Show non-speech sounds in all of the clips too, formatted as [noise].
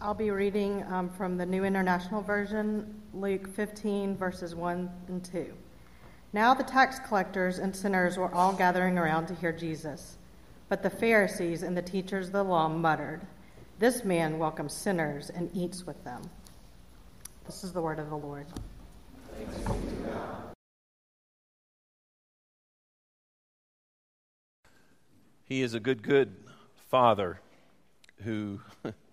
I'll be reading um, from the New International Version, Luke 15, verses 1 and 2. Now the tax collectors and sinners were all gathering around to hear Jesus. But the Pharisees and the teachers of the law muttered, This man welcomes sinners and eats with them. This is the word of the Lord. He is a good, good Father who [laughs]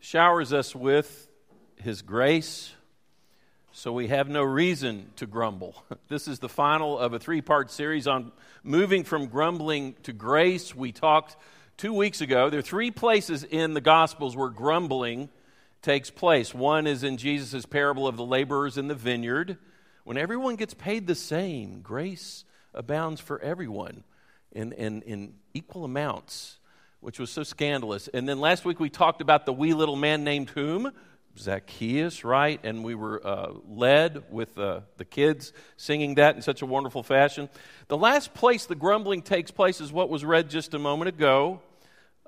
showers us with His grace, so we have no reason to grumble. [laughs] This is the final of a three part series on moving from grumbling to grace. We talked two weeks ago. There are three places in the Gospels where grumbling takes place. One is in Jesus' parable of the laborers in the vineyard. When everyone gets paid the same, grace abounds for everyone in, in, in equal amounts which was so scandalous. And then last week we talked about the wee little man named whom? Zacchaeus, right? And we were uh, led with uh, the kids singing that in such a wonderful fashion. The last place the grumbling takes place is what was read just a moment ago.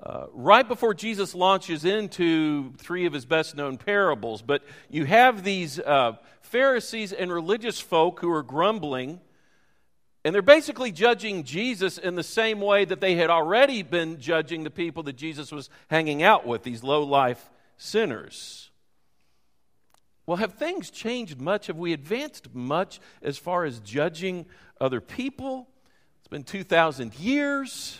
Uh, right before Jesus launches into three of his best known parables. But you have these uh, Pharisees and religious folk who are grumbling and they're basically judging Jesus in the same way that they had already been judging the people that Jesus was hanging out with, these low life sinners. Well, have things changed much? Have we advanced much as far as judging other people? It's been 2,000 years.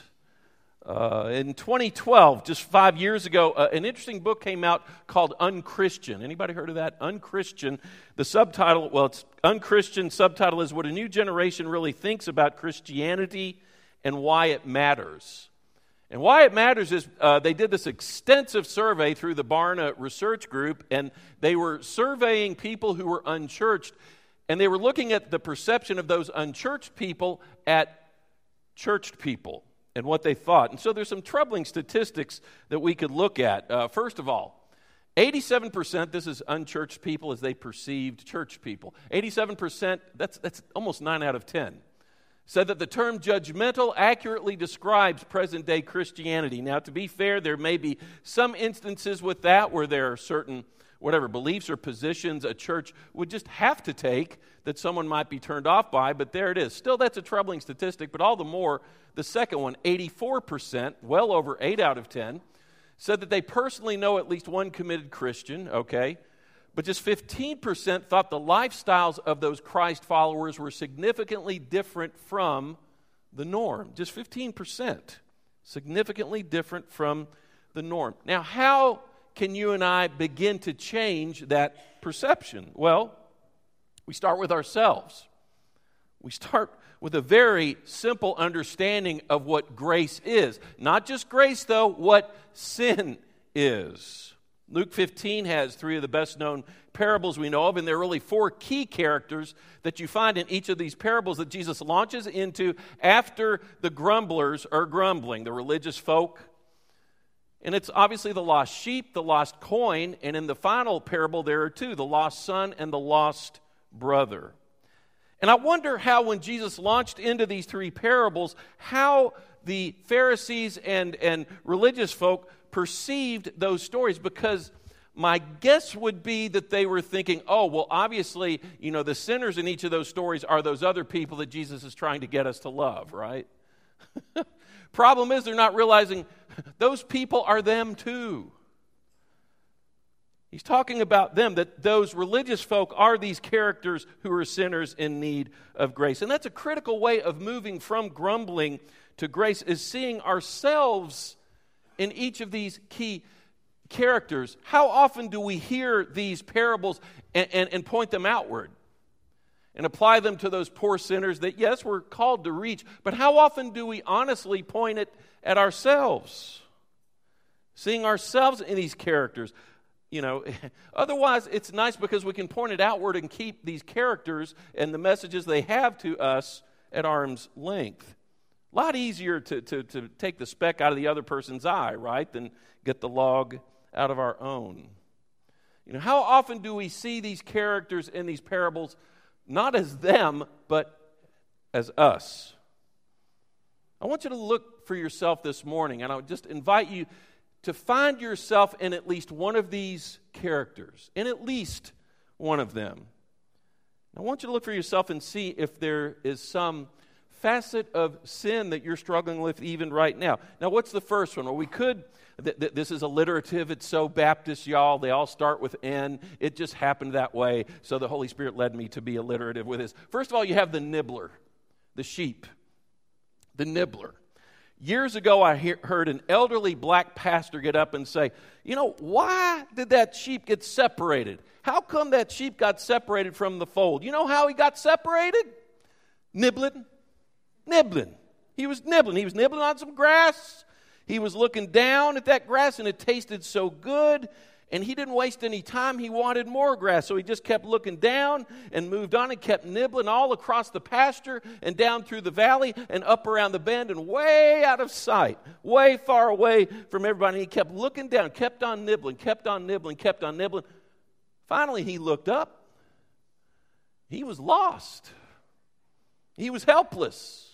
Uh, in 2012, just five years ago, uh, an interesting book came out called Unchristian. Anybody heard of that? Unchristian. The subtitle, well, it's Unchristian. Subtitle is What a New Generation Really Thinks About Christianity and Why It Matters. And why it matters is uh, they did this extensive survey through the Barna Research Group, and they were surveying people who were unchurched, and they were looking at the perception of those unchurched people at churched people and what they thought. And so there's some troubling statistics that we could look at. Uh, first of all, 87%, this is unchurched people as they perceived church people. 87%, that's, that's almost 9 out of 10, said that the term judgmental accurately describes present day Christianity. Now, to be fair, there may be some instances with that where there are certain whatever beliefs or positions a church would just have to take that someone might be turned off by, but there it is. Still, that's a troubling statistic, but all the more, the second one, 84%, well over 8 out of 10, said that they personally know at least one committed Christian, okay? But just 15% thought the lifestyles of those Christ followers were significantly different from the norm. Just 15%. Significantly different from the norm. Now, how can you and I begin to change that perception? Well, we start with ourselves. We start with a very simple understanding of what grace is. Not just grace, though, what sin is. Luke 15 has three of the best known parables we know of, and there are really four key characters that you find in each of these parables that Jesus launches into after the grumblers are grumbling, the religious folk, and it's obviously the lost sheep, the lost coin, and in the final parable, there are two the lost son and the lost brother. And I wonder how, when Jesus launched into these three parables, how the Pharisees and, and religious folk perceived those stories because my guess would be that they were thinking, oh, well, obviously, you know, the sinners in each of those stories are those other people that Jesus is trying to get us to love, right? [laughs] Problem is, they're not realizing those people are them too. He's talking about them, that those religious folk are these characters who are sinners in need of grace. And that's a critical way of moving from grumbling to grace, is seeing ourselves in each of these key characters. How often do we hear these parables and, and, and point them outward? And apply them to those poor sinners that, yes, we're called to reach, but how often do we honestly point it at ourselves? Seeing ourselves in these characters. You know, [laughs] otherwise, it's nice because we can point it outward and keep these characters and the messages they have to us at arm's length. A lot easier to, to, to take the speck out of the other person's eye, right, than get the log out of our own. You know, how often do we see these characters in these parables not as them, but as us. I want you to look for yourself this morning, and I would just invite you to find yourself in at least one of these characters, in at least one of them. I want you to look for yourself and see if there is some facet of sin that you're struggling with even right now. Now, what's the first one? Well, we could, th- th- this is alliterative. It's so Baptist, y'all. They all start with N. It just happened that way. So the Holy Spirit led me to be alliterative with this. First of all, you have the nibbler, the sheep, the nibbler. Years ago, I he- heard an elderly black pastor get up and say, You know, why did that sheep get separated? How come that sheep got separated from the fold? You know how he got separated? Nibbling. Nibbling. He was nibbling. He was nibbling on some grass. He was looking down at that grass and it tasted so good. And he didn't waste any time. He wanted more grass. So he just kept looking down and moved on and kept nibbling all across the pasture and down through the valley and up around the bend and way out of sight, way far away from everybody. And he kept looking down, kept on nibbling, kept on nibbling, kept on nibbling. Finally, he looked up. He was lost. He was helpless.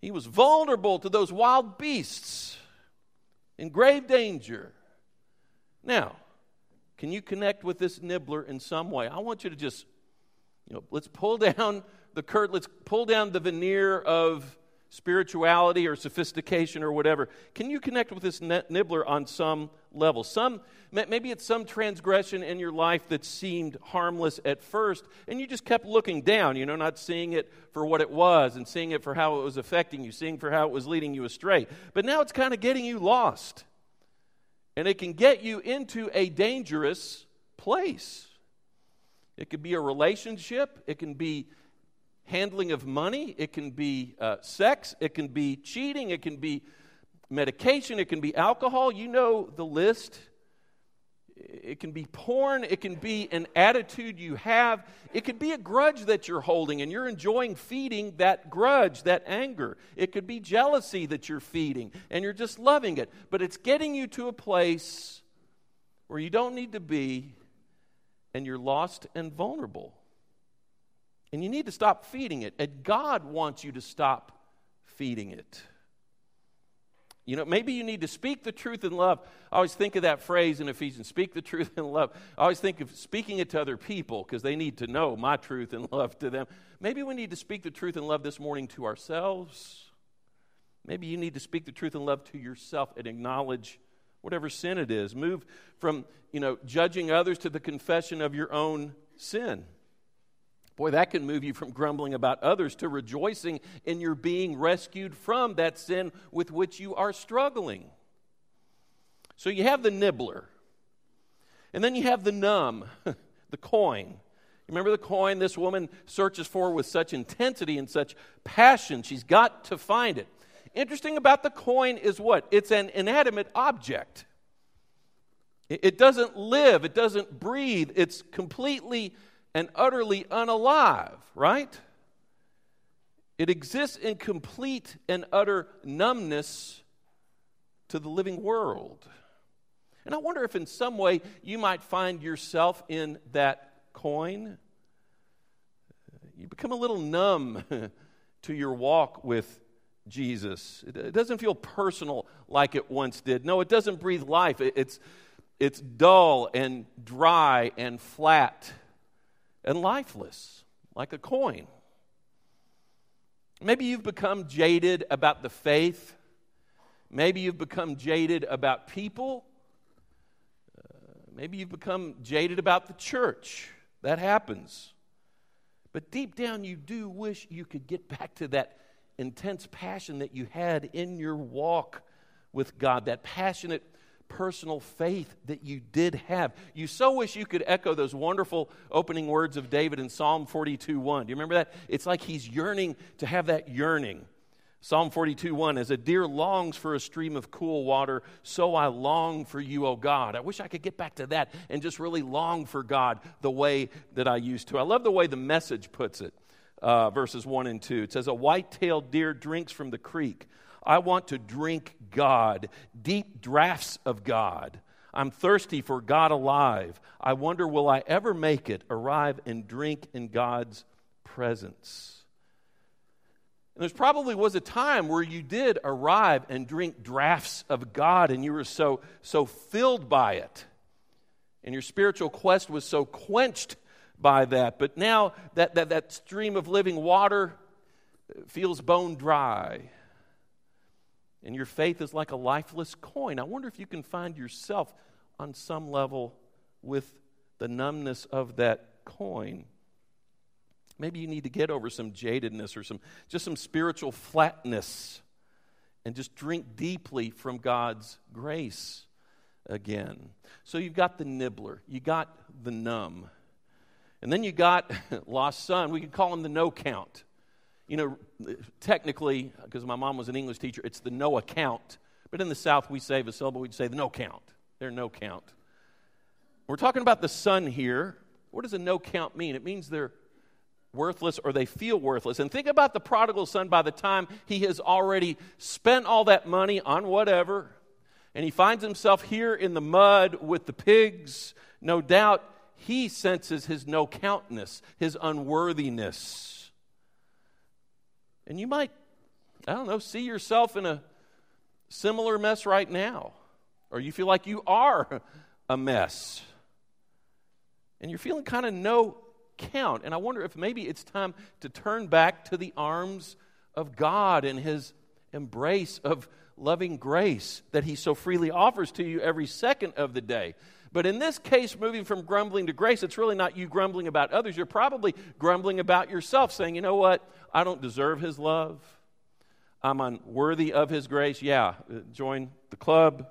He was vulnerable to those wild beasts in grave danger. Now, can you connect with this nibbler in some way? I want you to just, you know, let's pull [laughs] down the curtain, let's pull down the veneer of spirituality or sophistication or whatever. Can you connect with this nibbler on some level? Some maybe it's some transgression in your life that seemed harmless at first and you just kept looking down, you know, not seeing it for what it was and seeing it for how it was affecting you, seeing for how it was leading you astray. But now it's kind of getting you lost. And it can get you into a dangerous place. It could be a relationship, it can be handling of money, it can be uh, sex, it can be cheating, it can be medication, it can be alcohol. You know the list. It can be porn. It can be an attitude you have. It could be a grudge that you're holding and you're enjoying feeding that grudge, that anger. It could be jealousy that you're feeding and you're just loving it. But it's getting you to a place where you don't need to be and you're lost and vulnerable. And you need to stop feeding it. And God wants you to stop feeding it. You know, maybe you need to speak the truth in love. I always think of that phrase in Ephesians speak the truth in love. I always think of speaking it to other people because they need to know my truth and love to them. Maybe we need to speak the truth in love this morning to ourselves. Maybe you need to speak the truth in love to yourself and acknowledge whatever sin it is. Move from, you know, judging others to the confession of your own sin. Boy, that can move you from grumbling about others to rejoicing in your being rescued from that sin with which you are struggling. So you have the nibbler, and then you have the numb, [laughs] the coin. Remember the coin this woman searches for with such intensity and such passion. She's got to find it. Interesting about the coin is what? It's an inanimate object. It doesn't live, it doesn't breathe, it's completely and utterly unalive, right? It exists in complete and utter numbness to the living world. And I wonder if in some way you might find yourself in that coin. You become a little numb [laughs] to your walk with Jesus. It doesn't feel personal like it once did. No, it doesn't breathe life. It's, it's dull and dry and flat and lifeless, like a coin. Maybe you've become jaded about the faith. Maybe you've become jaded about people. Uh, maybe you've become jaded about the church. That happens. But deep down, you do wish you could get [laughs] back to that intense passion that you had in your walk with God, that passionate personal faith that you did have. You so wish you could echo those wonderful opening words of David in Psalm 42 1. Do you remember that? It's like he's yearning to have that yearning. Psalm 42 1 As a deer longs for a stream of cool water, so I long for you, O God. I wish I could get back to that and just really long for God the way that I used to. I love the way the message puts it, uh, verses 1 and 2. It says, A white tailed deer drinks from the creek. I want to drink God, deep drafts of God. I'm thirsty for God alive. I wonder, will I ever make it, arrive and drink in God's presence? And there's probably was a time where you did arrive and drink drafts of God and you were so, so filled by it. And your spiritual quest was so quenched by that. But now that, that, that stream of living water feels bone dry. And your faith is like a lifeless coin. I wonder if you can find yourself on some level with the numbness of that coin. Maybe you need to get over some jadedness or some just some spiritual flatness and just drink deeply from God's grace again. So you've got the nibbler, you got the numb. And then you got [laughs] lost son. We could call him the no count. You know, technically, because my mom was an English teacher, it's the no account. But in the South, we save a syllable, we'd say the no count. They're no count. We're talking about the son here. What does a no count mean? It means they're worthless or they feel worthless. And think about the prodigal son by the time he has already spent all that money on whatever, and he finds himself here in the mud with the pigs. No doubt he senses his no countness, his unworthiness. And you might, I don't know, see yourself in a similar mess right now, or you feel like you are a mess. And you're feeling kind of no count. And I wonder if maybe it's time to turn back to the arms of God and His embrace of loving grace that He so freely offers to you every second of the day. But in this case, moving from grumbling to grace, it's really not you grumbling about others. You're probably grumbling about yourself, saying, you know what? I don't deserve His love. I'm unworthy of His grace. Yeah, join the club.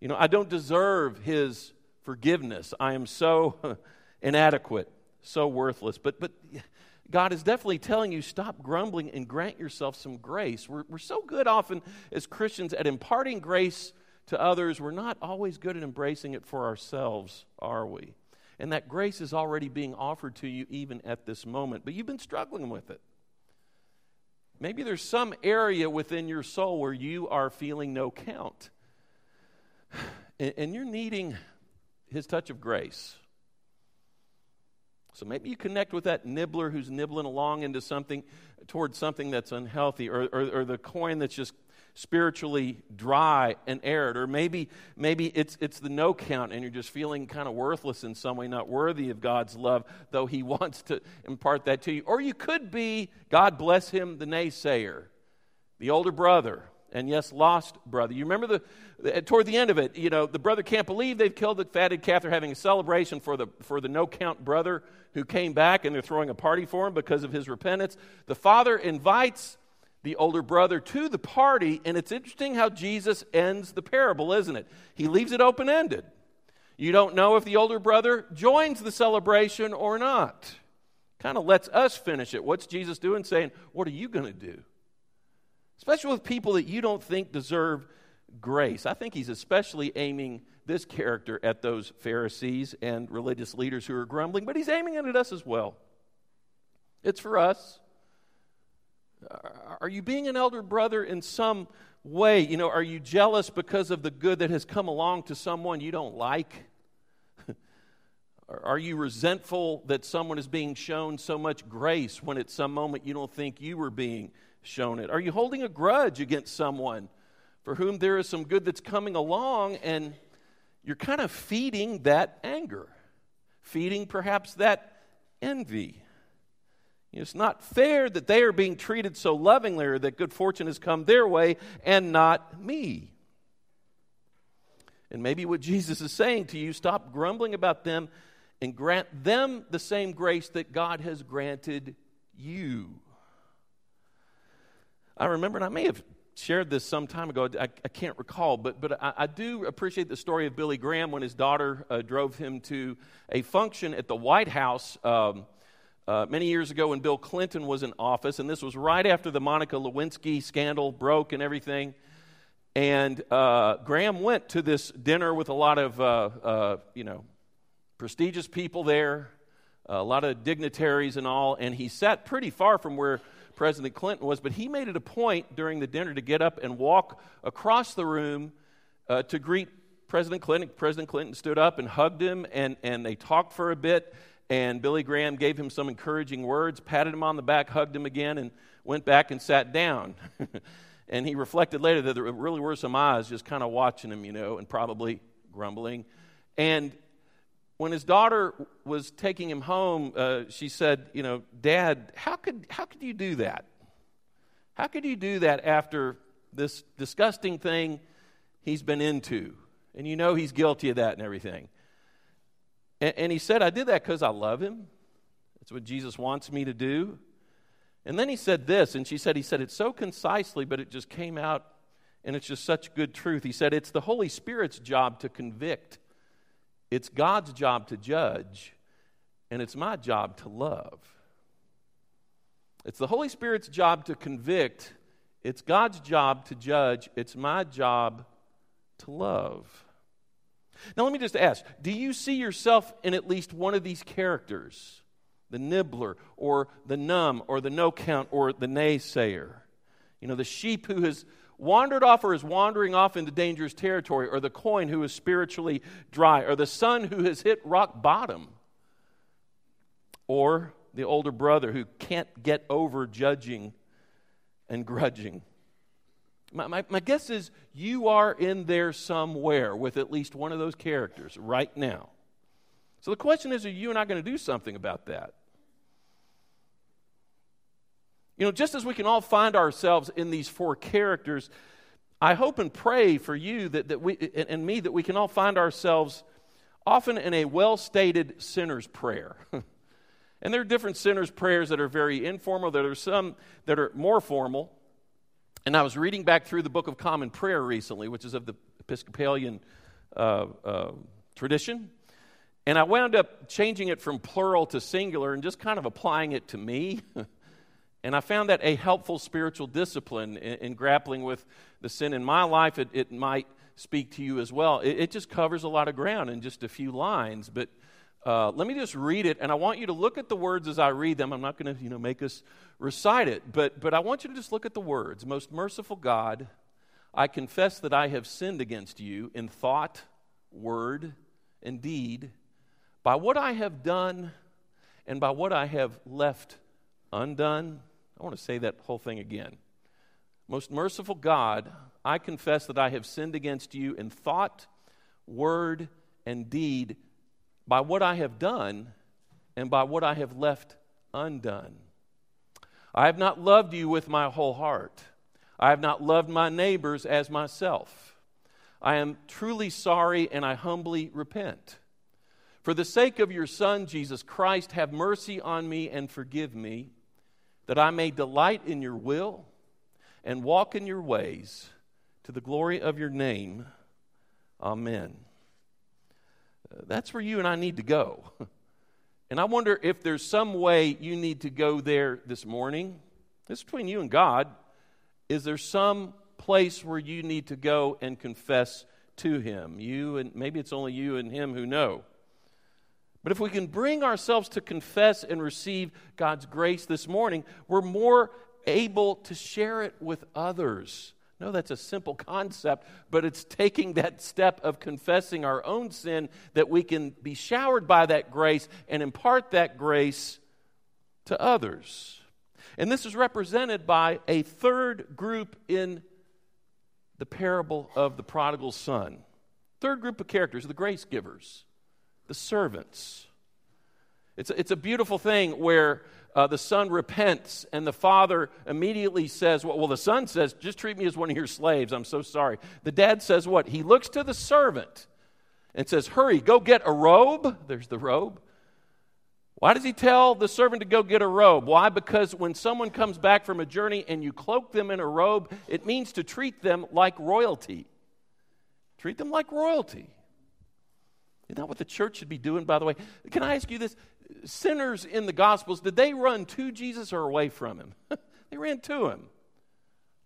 You know, I don't deserve His forgiveness. I am so [laughs] inadequate so worthless. But, but God is definitely telling you stop grumbling and grant yourself some grace. We're, we're so good often as Christians at imparting grace to others, we're not always good at embracing it for ourselves, are we? And that grace is already being offered to you even at this moment, but you've been struggling with it. Maybe there's some area within your soul where you are feeling no count. And, you're needing his touch of grace. So maybe you connect with that nibbler who's nibbling along into something, towards something that's unhealthy, or, or, or the coin that's just spiritually dry and arid or maybe maybe it's it's the no count and you're just feeling kind of worthless in some way not worthy of God's love though he [laughs] wants to impart that to you or you could be God bless him the naysayer the older brother and yes, lost brother. You remember the, toward the end of it, you know, the brother can't believe they've killed the fatted calf. They're having a celebration for the for the no count brother who came back, and they're throwing a party for him because of his repentance. The father invites the older brother to the party, and it's interesting how Jesus ends the parable, isn't it? He leaves it open ended. You don't know if the older brother joins the celebration or not. Kind of lets us finish it. What's Jesus doing? Saying, What are you going to do? especially with people that you don't think deserve grace. I think he's especially aiming this character at those Pharisees and religious leaders who are grumbling, but he's aiming it at us as well. It's for us. Are you being an elder brother in some way? You know, are you jealous because of the good that has come along to someone you don't like? [laughs] are you resentful that someone is being shown so much grace when at some moment you don't think you were being shown it? Are you holding a grudge against someone for whom there is some good that's coming along and you're kind of feeding that anger, feeding perhaps that envy? It's not fair that they are being treated so lovingly or that good fortune has come their way and not me. And maybe what Jesus is saying to you stop grumbling about them and grant them the same grace that God has granted you. I remember, and I may have shared this some time ago. I, I can't recall, but, but I, I, do appreciate the story of Billy Graham when his daughter uh, drove him to a function at the White House um, uh, many years ago when Bill Clinton was in office. And this was right after the Monica Lewinsky scandal broke and everything. And uh, Graham went to this dinner with a lot of, uh, uh, you know, prestigious people there, a lot of dignitaries and all. And he sat pretty far from where President Clinton was, but he made it a point during the dinner to get up and walk across the room uh, to greet President Clinton. President Clinton stood up and hugged him, and, and they talked for a bit. And Billy Graham gave him some encouraging words, patted him on the back, hugged him again, and went back and sat down. [laughs] and he reflected later that there really were some eyes just kind of watching him, you know, and probably grumbling. And when his daughter was taking him home, uh, she said, You know, Dad, how could, how could you do that? How could you do that after this disgusting thing he's been into? And you know he's guilty of that and everything. And, and he said, I did that because I love him. That's what Jesus wants me to do. And then he said this, and she said, He said it so concisely, but it just came out, and it's just such good truth. He said, It's the Holy Spirit's job to convict, it's God's job to judge, and it's my job to love. It's the Holy Spirit's job to convict, it's God's job to judge, it's my job to love. Now, let me just ask do you see yourself in at least one of these characters? The nibbler, or the numb, or the no count, or the naysayer? You know, the sheep who has wandered off or is wandering off into dangerous territory, or the coin who is spiritually dry, or the son who has hit rock bottom, or the older brother who can't get over judging and grudging. My, my, my, guess is you are in there somewhere with at least one of those characters right now. So the question is are you and I going to do something about that? You know, just as we can all find ourselves in these four characters, I hope and pray for you that, that we, and me that we can all find ourselves often in a well stated sinner's prayer. [laughs] and there are different sinner's prayers that are very informal, there are some that are more formal. And I was reading back through the Book of Common Prayer recently, which is of the Episcopalian uh, uh, tradition. And I wound up changing it from plural to singular and just kind of applying it to me. [laughs] and I found that a helpful spiritual discipline in, in grappling with the sin in my life. It, it might speak to you as well. It, it, just covers a lot of ground in just a few lines. But uh, let me just read it, and I want you to look at the words as I read them. I'm not going to, you know, make us recite it, but, but I want you to just look at the words. Most merciful God, I confess that I have sinned against you in thought, word, and deed, by what I have done and by what I have left undone. I want to say that whole thing again. Most merciful God, I confess that I have sinned against you in thought, word, and deed by what I have done and by what I have left undone. I have not loved you with my whole heart. I have not loved my neighbors as myself. I am truly sorry and I humbly repent. For the sake of your Son, Jesus Christ, have mercy on me and forgive me, that I may delight in your will and walk in your ways to the glory of your name. Amen. That's where you and I need to go. And I wonder if there's some way you need to go there this morning. It's between you and God. Is there some place where you need to go and confess to Him? You and maybe it's only you and Him who know. But if we can bring ourselves to confess and receive God's grace this morning, we're more able to share it with others. No, that's a simple concept, but it's taking that step of confessing our own sin that we can be showered by that grace and impart that grace to others. And this is represented by a third group in the parable of the prodigal son. Third group of characters, the grace givers, the servants. It's a, it's a beautiful thing where uh, the son repents, and the father immediately says, well, well, the son says, just treat me as one of your slaves. I'm so sorry. The dad says, what? He looks to the servant and says, hurry, go get a robe. There's the robe. Why does he tell the servant to go get a robe? Why? Because when someone comes back from a journey and you cloak them in a robe, it means to treat them like royalty. Treat them like royalty. Isn't that what the church should be doing, by the way? Can I ask you this? Sinners in the Gospels, did they run to Jesus or away from him? [laughs] they ran to him.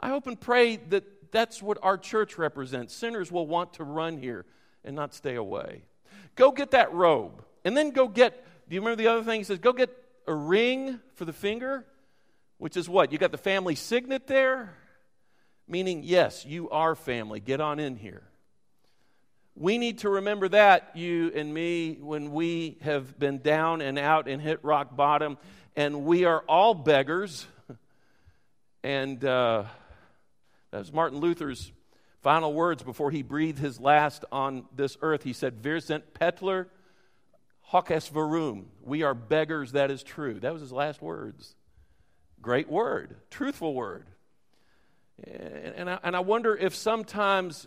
I hope and pray that that's what our church represents. Sinners will want to run here and not stay away. Go get that robe. And then go get, do you remember the other thing? He says, go get a ring for the finger, which is what? You got the family signet there? Meaning, yes, you are family. Get on in here. We need to remember that, you and me, when we have been down and out and hit rock bottom, and we are all beggars. [laughs] And uh, that was Martin Luther's final words before he breathed his last on this earth. He said, Wir sind Bettler, hoc est verum. We are beggars, that is true. That was his last words. Great word, truthful word. And I, and I wonder if sometimes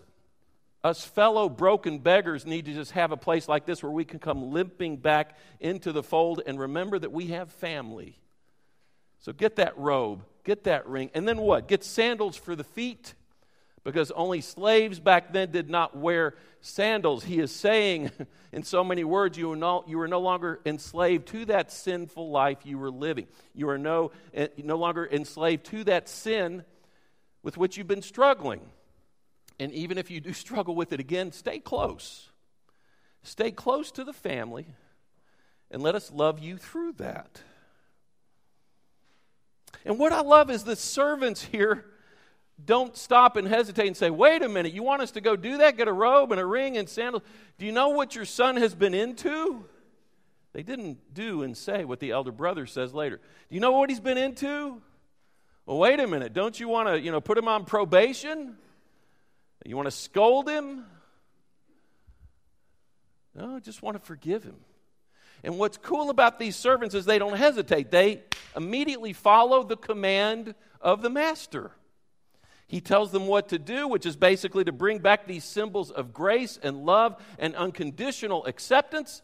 us fellow broken beggars need to just have a place like this where we can come limping back into the fold and remember that we have family. So get that robe, get that ring, and then what? Get sandals for the feet because only slaves back then did not wear sandals. He is saying, [laughs] in so many words, you are no, you are no longer enslaved to that sinful life you were living. You are no, eh, no longer enslaved to that sin with which you've been struggling. And even if you do [laughs] struggle with it again, stay close. Stay close to the family and let us love you through that. And what I love is the servants here don't stop and hesitate and say, wait a minute, you want us to go do that? Get a robe and a ring and sandals? Do you know what your son has been into? They didn't do and say what the elder brother says later. Do you know what he's been into? Well, wait a minute. Don't you want to, you know, put him on probation? You want to scold him? No, I just want to forgive him. And what's cool about these servants is they don't hesitate. They immediately follow the command of the master. He tells them what to do, which is basically to bring back these symbols of grace and love and unconditional acceptance.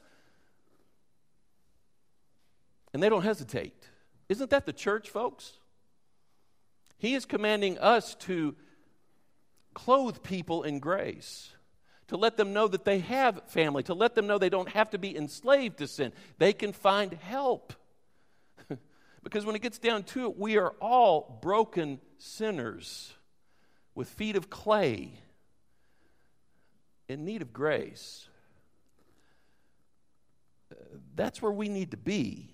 And they don't hesitate. Isn't that the church, folks? He is commanding us to clothe people in grace, to let them know that they have family, to let them know they don't have to be enslaved to sin. They can find help. [laughs] because when it gets down to it, we are all broken sinners with feet of clay in need of grace. That's where we need to be.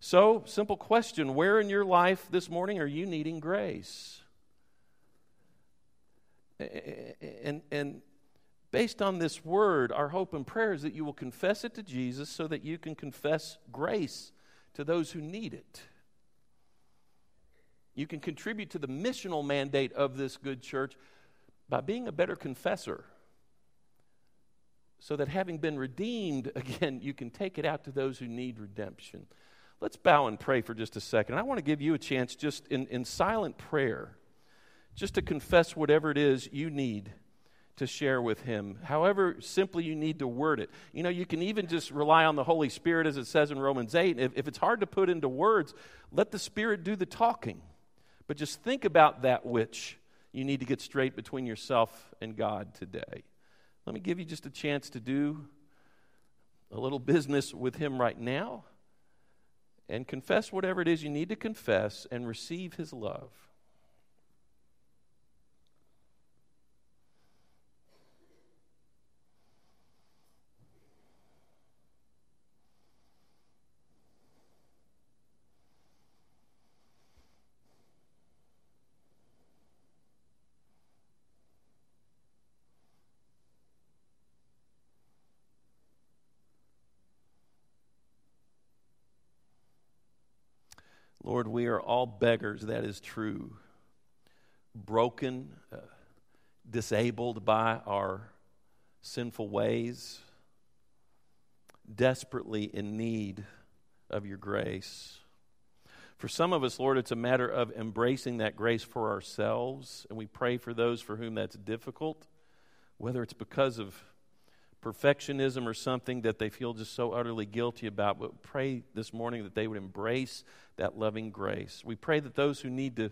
So, simple question where in your life this morning are you needing grace? And, and based on this word, our hope and prayer is that you will confess it to Jesus so that you can confess grace to those who need it. You can contribute to the missional mandate of this good church by being a better confessor. So that having been redeemed, [laughs] again, you can take it out to those who need redemption. Let's bow and pray for just a second. I want to give you a chance, just in, in silent prayer, just to confess whatever it is you need to share with Him, however simply you need to word it. You know, you can even just rely on the Holy Spirit, as it says in Romans 8. If, if it's hard to put into words, let the Spirit do the talking. But just think about that which you need to get straight between yourself and God today. Let me give you just a chance to do a little business with Him right now and confess whatever it is you need to confess and receive His love. Lord, we are all beggars, that is true. Broken, uh, disabled by our sinful ways, desperately in need of your grace. For some of us, Lord, it's a matter of embracing that grace for ourselves, and we pray for those for whom that's difficult, whether it's because of perfectionism or something that they feel just so utterly guilty about, but pray this morning that they would embrace that loving grace. We pray that those who need to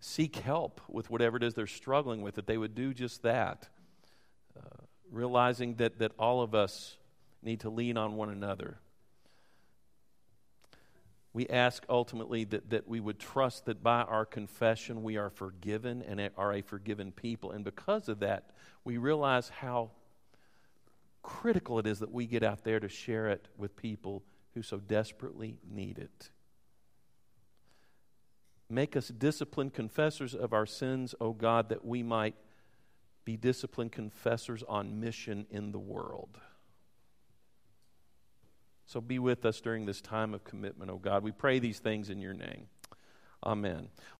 seek help with whatever it is they're struggling with, that they would do just that, uh, realizing that, that all of us need to lean on one another. We ask ultimately that, that we would trust that by our confession we are forgiven and are a forgiven people. And because of that, we realize how critical it is that we get out there to share it with people who so desperately need it. Make us disciplined confessors of our sins, O God, that we might be disciplined confessors on mission in the world. So be with us during this time of commitment, O God. We pray these things in your name. Amen.